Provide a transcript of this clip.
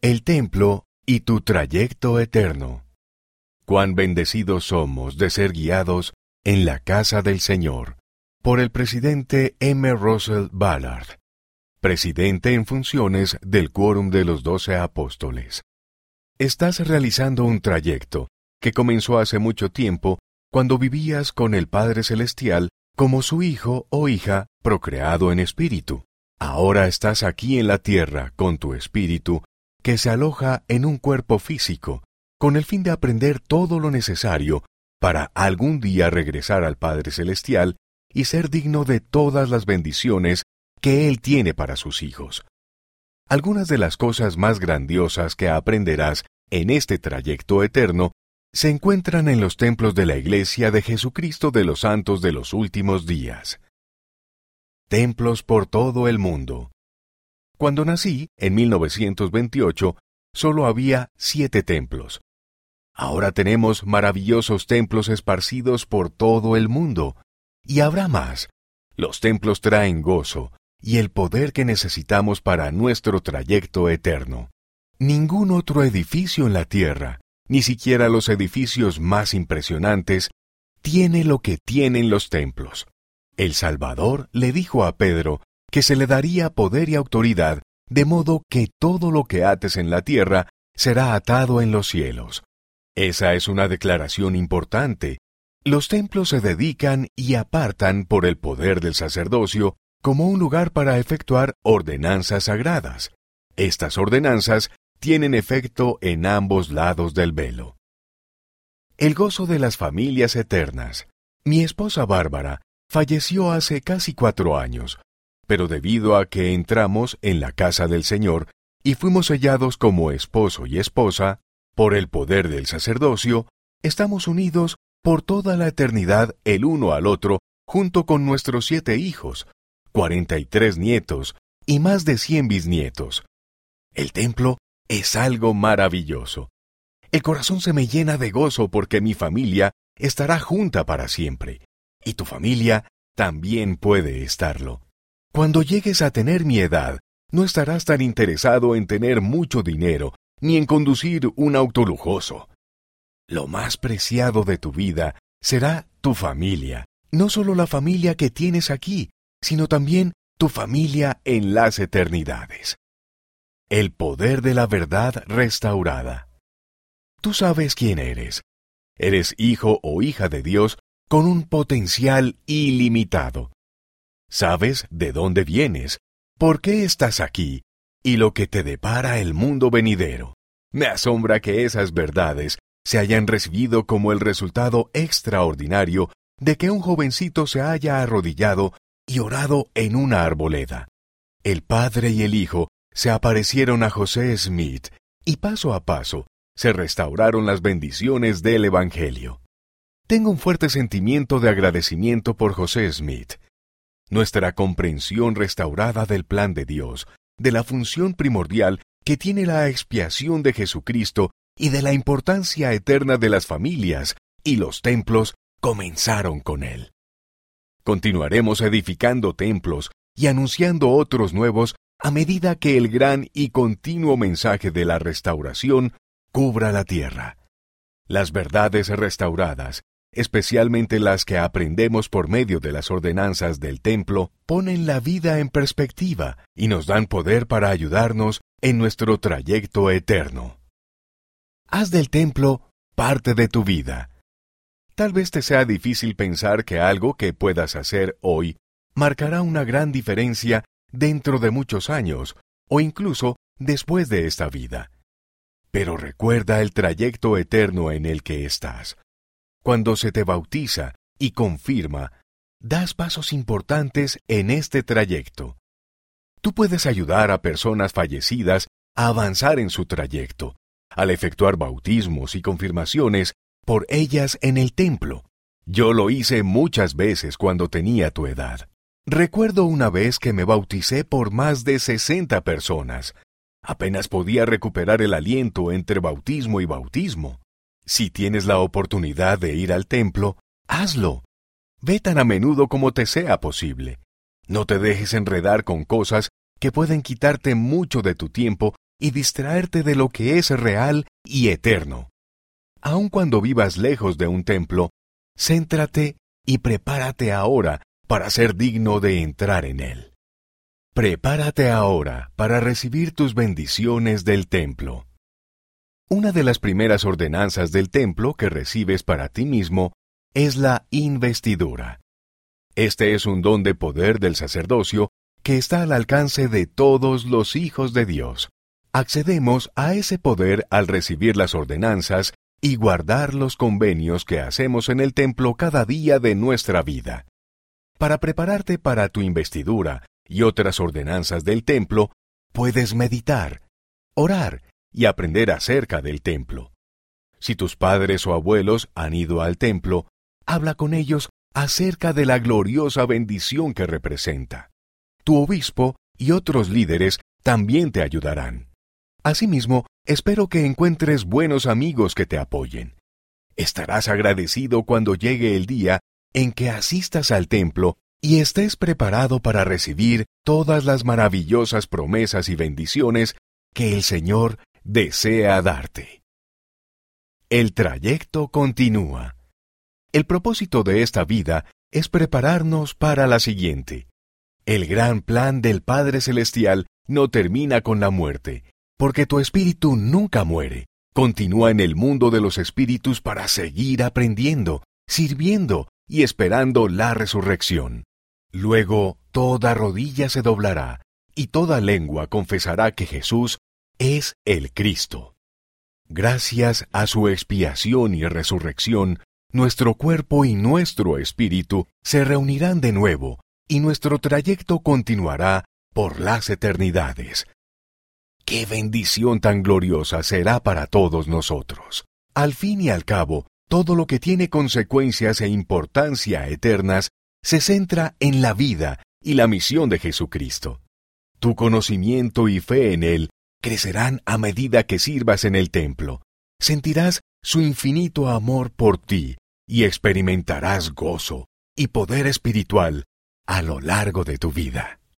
El templo y tu trayecto eterno. Cuán bendecidos somos de ser guiados en la casa del Señor por el presidente M. Russell Ballard, presidente en funciones del Quórum de los Doce Apóstoles. Estás realizando un trayecto que comenzó hace mucho tiempo cuando vivías con el Padre Celestial como su hijo o hija procreado en espíritu. Ahora estás aquí en la tierra con tu espíritu que se aloja en un cuerpo físico, con el fin de aprender todo lo necesario para algún día regresar al Padre Celestial y ser digno de todas las bendiciones que Él tiene para sus hijos. Algunas de las cosas más grandiosas que aprenderás en este trayecto eterno se encuentran en los templos de la Iglesia de Jesucristo de los Santos de los Últimos Días. Templos por todo el mundo. Cuando nací, en 1928, solo había siete templos. Ahora tenemos maravillosos templos esparcidos por todo el mundo. Y habrá más. Los templos traen gozo y el poder que necesitamos para nuestro trayecto eterno. Ningún otro edificio en la tierra, ni siquiera los edificios más impresionantes, tiene lo que tienen los templos. El Salvador le dijo a Pedro que se le daría poder y autoridad, de modo que todo lo que ates en la tierra será atado en los cielos. Esa es una declaración importante. Los templos se dedican y apartan por el poder del sacerdocio como un lugar para efectuar ordenanzas sagradas. Estas ordenanzas tienen efecto en ambos lados del velo. El gozo de las familias eternas. Mi esposa Bárbara falleció hace casi cuatro años, pero debido a que entramos en la casa del Señor y fuimos sellados como esposo y esposa, por el poder del sacerdocio, estamos unidos por toda la eternidad el uno al otro junto con nuestros siete hijos, cuarenta y tres nietos y más de cien bisnietos. El templo es algo maravilloso. El corazón se me llena de gozo porque mi familia estará junta para siempre, y tu familia también puede estarlo. Cuando llegues a tener mi edad, no estarás tan interesado en tener mucho dinero ni en conducir un auto lujoso. Lo más preciado de tu vida será tu familia, no solo la familia que tienes aquí, sino también tu familia en las eternidades. El poder de la verdad restaurada. Tú sabes quién eres. Eres hijo o hija de Dios con un potencial ilimitado. Sabes de dónde vienes, por qué estás aquí y lo que te depara el mundo venidero. Me asombra que esas verdades se hayan recibido como el resultado extraordinario de que un jovencito se haya arrodillado y orado en una arboleda. El padre y el hijo se aparecieron a José Smith y paso a paso se restauraron las bendiciones del Evangelio. Tengo un fuerte sentimiento de agradecimiento por José Smith. Nuestra comprensión restaurada del plan de Dios, de la función primordial que tiene la expiación de Jesucristo y de la importancia eterna de las familias y los templos, comenzaron con él. Continuaremos edificando templos y anunciando otros nuevos a medida que el gran y continuo mensaje de la restauración cubra la tierra. Las verdades restauradas, especialmente las que aprendemos por medio de las ordenanzas del templo, ponen la vida en perspectiva y nos dan poder para ayudarnos en nuestro trayecto eterno. Haz del templo parte de tu vida. Tal vez te sea difícil pensar que algo que puedas hacer hoy marcará una gran diferencia dentro de muchos años o incluso después de esta vida. Pero recuerda el trayecto eterno en el que estás. Cuando se te bautiza y confirma, das pasos importantes en este trayecto. Tú puedes ayudar a personas fallecidas a avanzar en su trayecto, al efectuar bautismos y confirmaciones por ellas en el templo. Yo lo hice muchas veces cuando tenía tu edad. Recuerdo una vez que me bauticé por más de sesenta personas. Apenas podía recuperar el aliento entre bautismo y bautismo. Si tienes la oportunidad de ir al templo, hazlo. Ve tan a menudo como te sea posible. No te dejes enredar con cosas que pueden quitarte mucho de tu tiempo y distraerte de lo que es real y eterno. Aun cuando vivas lejos de un templo, céntrate y prepárate ahora para ser digno de entrar en él. Prepárate ahora para recibir tus bendiciones del templo. Una de las primeras ordenanzas del templo que recibes para ti mismo es la investidura. Este es un don de poder del sacerdocio que está al alcance de todos los hijos de Dios. Accedemos a ese poder al recibir las ordenanzas y guardar los convenios que hacemos en el templo cada día de nuestra vida. Para prepararte para tu investidura y otras ordenanzas del templo, puedes meditar, orar y aprender acerca del templo. Si tus padres o abuelos han ido al templo, habla con ellos acerca de la gloriosa bendición que representa. Tu obispo y otros líderes también te ayudarán. Asimismo, espero que encuentres buenos amigos que te apoyen. Estarás agradecido cuando llegue el día en que asistas al templo y estés preparado para recibir todas las maravillosas promesas y bendiciones que el Señor desea darte. El trayecto continúa. El propósito de esta vida es prepararnos para la siguiente. El gran plan del Padre Celestial no termina con la muerte, porque tu espíritu nunca muere. Continúa en el mundo de los espíritus para seguir aprendiendo, sirviendo y esperando la resurrección. Luego toda rodilla se doblará y toda lengua confesará que Jesús es el Cristo. Gracias a su expiación y resurrección, nuestro cuerpo y nuestro espíritu se reunirán de nuevo y nuestro trayecto continuará por las eternidades. ¡Qué bendición tan gloriosa será para todos nosotros! Al fin y al cabo, todo lo que tiene consecuencias e importancia eternas se centra en la vida y la misión de Jesucristo. Tu conocimiento y fe en Él crecerán a medida que sirvas en el templo. Sentirás su infinito amor por ti y experimentarás gozo y poder espiritual a lo largo de tu vida.